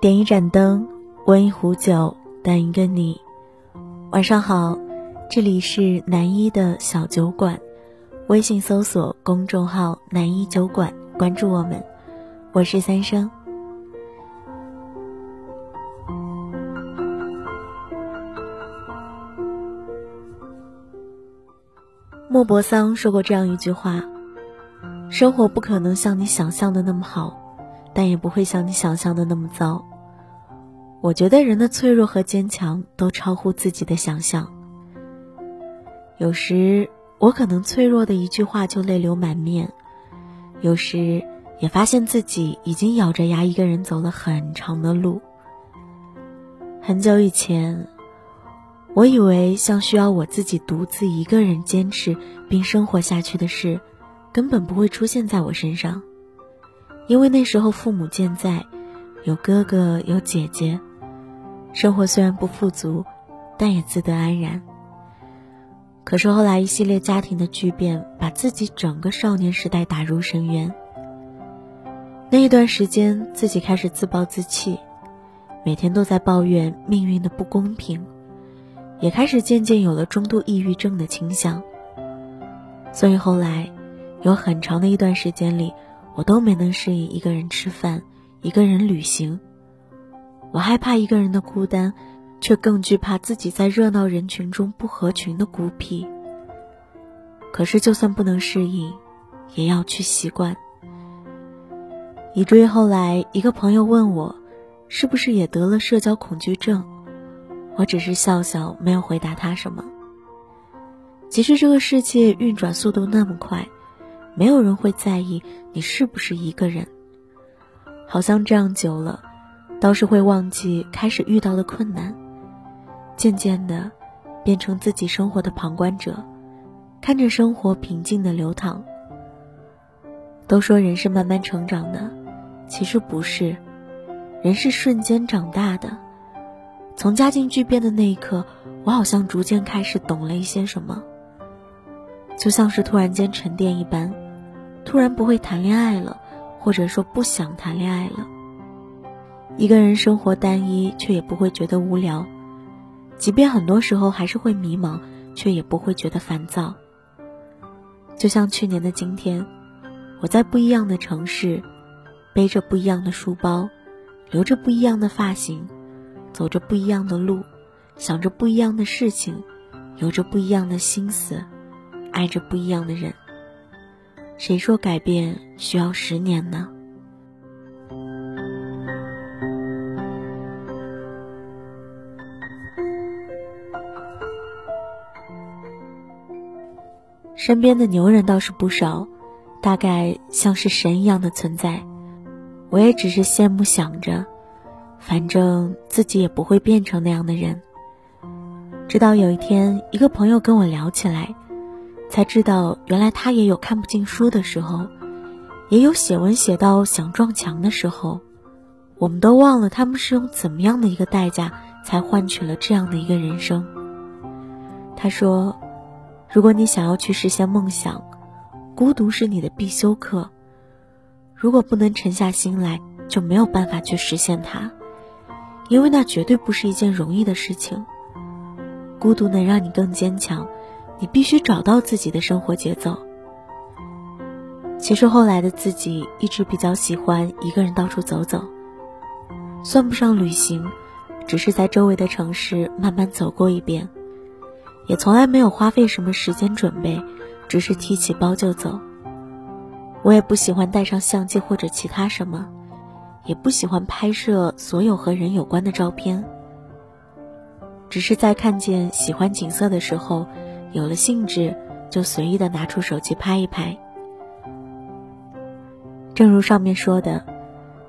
点一盏灯，温一壶酒，等一个你。晚上好，这里是南一的小酒馆，微信搜索公众号“南一酒馆”，关注我们。我是三生。莫泊桑说过这样一句话：“生活不可能像你想象的那么好，但也不会像你想象的那么糟。”我觉得人的脆弱和坚强都超乎自己的想象。有时我可能脆弱的一句话就泪流满面，有时也发现自己已经咬着牙一个人走了很长的路。很久以前，我以为像需要我自己独自一个人坚持并生活下去的事，根本不会出现在我身上，因为那时候父母健在，有哥哥有姐姐。生活虽然不富足，但也自得安然。可是后来一系列家庭的巨变，把自己整个少年时代打入深渊。那一段时间，自己开始自暴自弃，每天都在抱怨命运的不公平，也开始渐渐有了中度抑郁症的倾向。所以后来，有很长的一段时间里，我都没能适应一个人吃饭，一个人旅行。我害怕一个人的孤单，却更惧怕自己在热闹人群中不合群的孤僻。可是，就算不能适应，也要去习惯。以至于后来，一个朋友问我，是不是也得了社交恐惧症？我只是笑笑，没有回答他什么。其实，这个世界运转速度那么快，没有人会在意你是不是一个人。好像这样久了。倒是会忘记开始遇到的困难，渐渐的，变成自己生活的旁观者，看着生活平静的流淌。都说人是慢慢成长的，其实不是，人是瞬间长大的。从家境巨变的那一刻，我好像逐渐开始懂了一些什么，就像是突然间沉淀一般，突然不会谈恋爱了，或者说不想谈恋爱了。一个人生活单一，却也不会觉得无聊；即便很多时候还是会迷茫，却也不会觉得烦躁。就像去年的今天，我在不一样的城市，背着不一样的书包，留着不一样的发型，走着不一样的路，想着不一样的事情，有着不一样的心思，爱着不一样的人。谁说改变需要十年呢？身边的牛人倒是不少，大概像是神一样的存在。我也只是羡慕，想着，反正自己也不会变成那样的人。直到有一天，一个朋友跟我聊起来，才知道原来他也有看不进书的时候，也有写文写到想撞墙的时候。我们都忘了他们是用怎么样的一个代价，才换取了这样的一个人生。他说。如果你想要去实现梦想，孤独是你的必修课。如果不能沉下心来，就没有办法去实现它，因为那绝对不是一件容易的事情。孤独能让你更坚强，你必须找到自己的生活节奏。其实后来的自己一直比较喜欢一个人到处走走，算不上旅行，只是在周围的城市慢慢走过一遍。也从来没有花费什么时间准备，只是提起包就走。我也不喜欢带上相机或者其他什么，也不喜欢拍摄所有和人有关的照片。只是在看见喜欢景色的时候，有了兴致，就随意的拿出手机拍一拍。正如上面说的，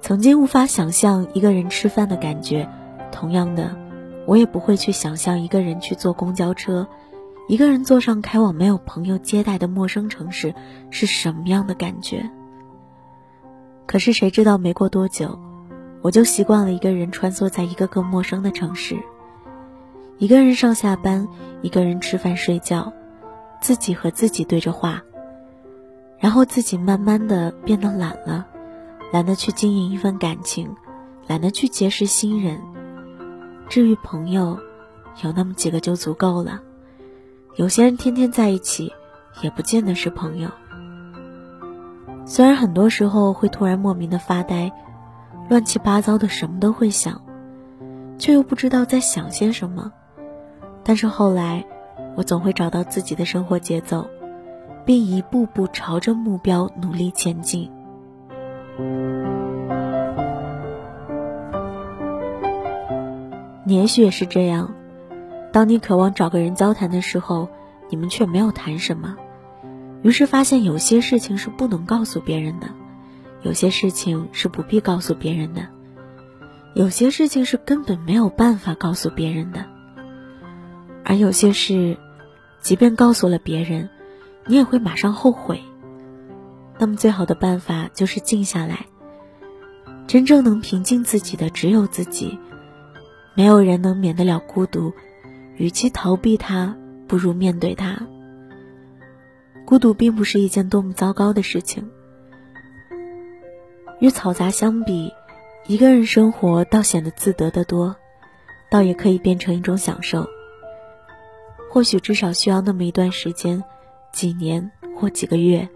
曾经无法想象一个人吃饭的感觉，同样的。我也不会去想象一个人去坐公交车，一个人坐上开往没有朋友接待的陌生城市是什么样的感觉。可是谁知道没过多久，我就习惯了一个人穿梭在一个个陌生的城市，一个人上下班，一个人吃饭睡觉，自己和自己对着话，然后自己慢慢的变得懒了，懒得去经营一份感情，懒得去结识新人。至于朋友，有那么几个就足够了。有些人天天在一起，也不见得是朋友。虽然很多时候会突然莫名的发呆，乱七八糟的什么都会想，却又不知道在想些什么。但是后来，我总会找到自己的生活节奏，并一步步朝着目标努力前进。你也许也是这样，当你渴望找个人交谈的时候，你们却没有谈什么，于是发现有些事情是不能告诉别人的，有些事情是不必告诉别人的，有些事情是根本没有办法告诉别人的，而有些事，即便告诉了别人，你也会马上后悔。那么，最好的办法就是静下来。真正能平静自己的只有自己，没有人能免得了孤独。与其逃避它，不如面对它。孤独并不是一件多么糟糕的事情。与嘈杂相比，一个人生活倒显得自得得多，倒也可以变成一种享受。或许至少需要那么一段时间，几年或几个月。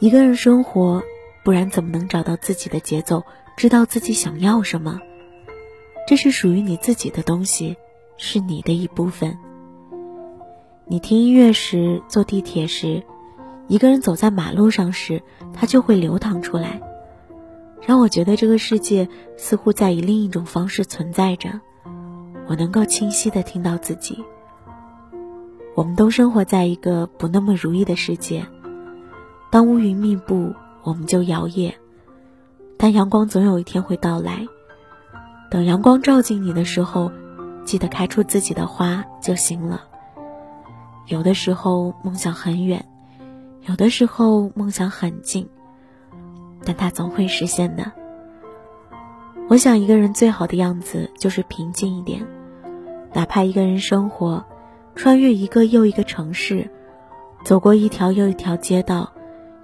一个人生活，不然怎么能找到自己的节奏，知道自己想要什么？这是属于你自己的东西，是你的一部分。你听音乐时，坐地铁时，一个人走在马路上时，它就会流淌出来，让我觉得这个世界似乎在以另一种方式存在着。我能够清晰的听到自己。我们都生活在一个不那么如意的世界。当乌云密布，我们就摇曳；但阳光总有一天会到来。等阳光照进你的时候，记得开出自己的花就行了。有的时候梦想很远，有的时候梦想很近，但它总会实现的。我想，一个人最好的样子就是平静一点，哪怕一个人生活，穿越一个又一个城市，走过一条又一条街道。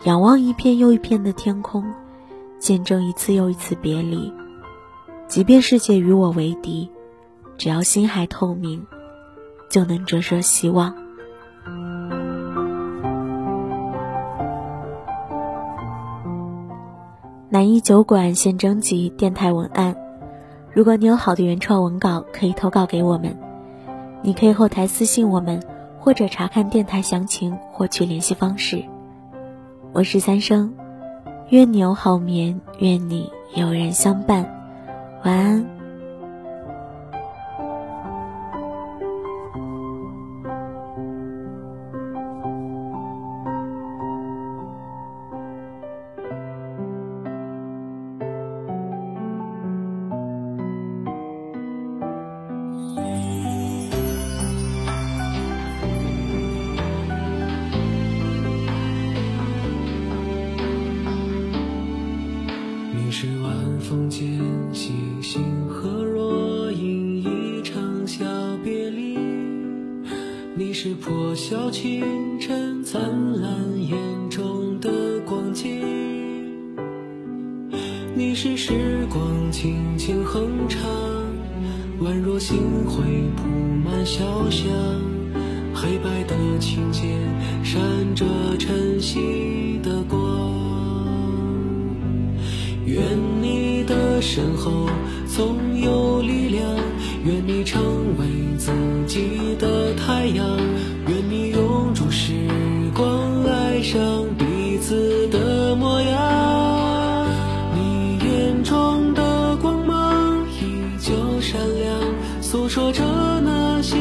仰望一片又一片的天空，见证一次又一次别离。即便世界与我为敌，只要心还透明，就能折射希望。南一酒馆现征集电台文案，如果你有好的原创文稿，可以投稿给我们。你可以后台私信我们，或者查看电台详情，获取联系方式。我是三生，愿你有好眠，愿你有人相伴，晚安。是破晓清晨灿烂眼中的光景，你是时光轻轻哼唱，宛若星辉铺满小巷，黑白的琴键闪着晨曦的光。愿你的身后总有力量，愿你成为自己的太阳。愿你永驻时光，爱上彼此的模样。你眼中的光芒依旧闪亮，诉说着那些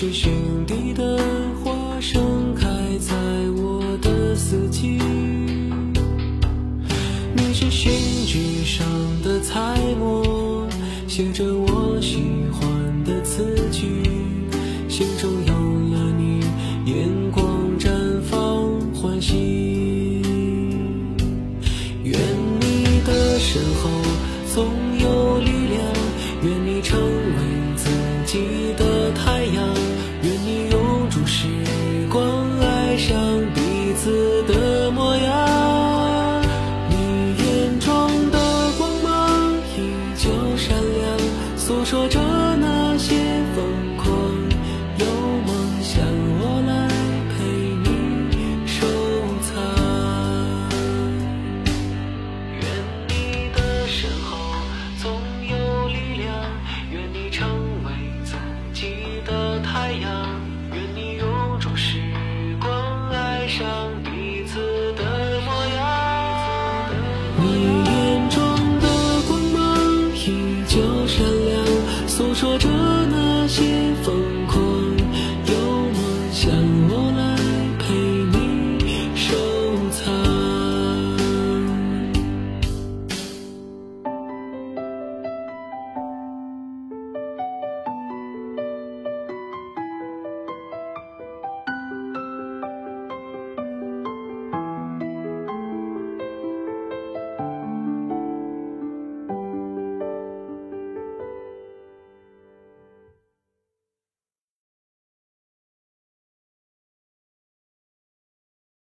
是心底的花盛开在我的四季你是信纸上的彩墨写着我喜欢的词句心中有了你眼光绽放欢喜愿你的身后总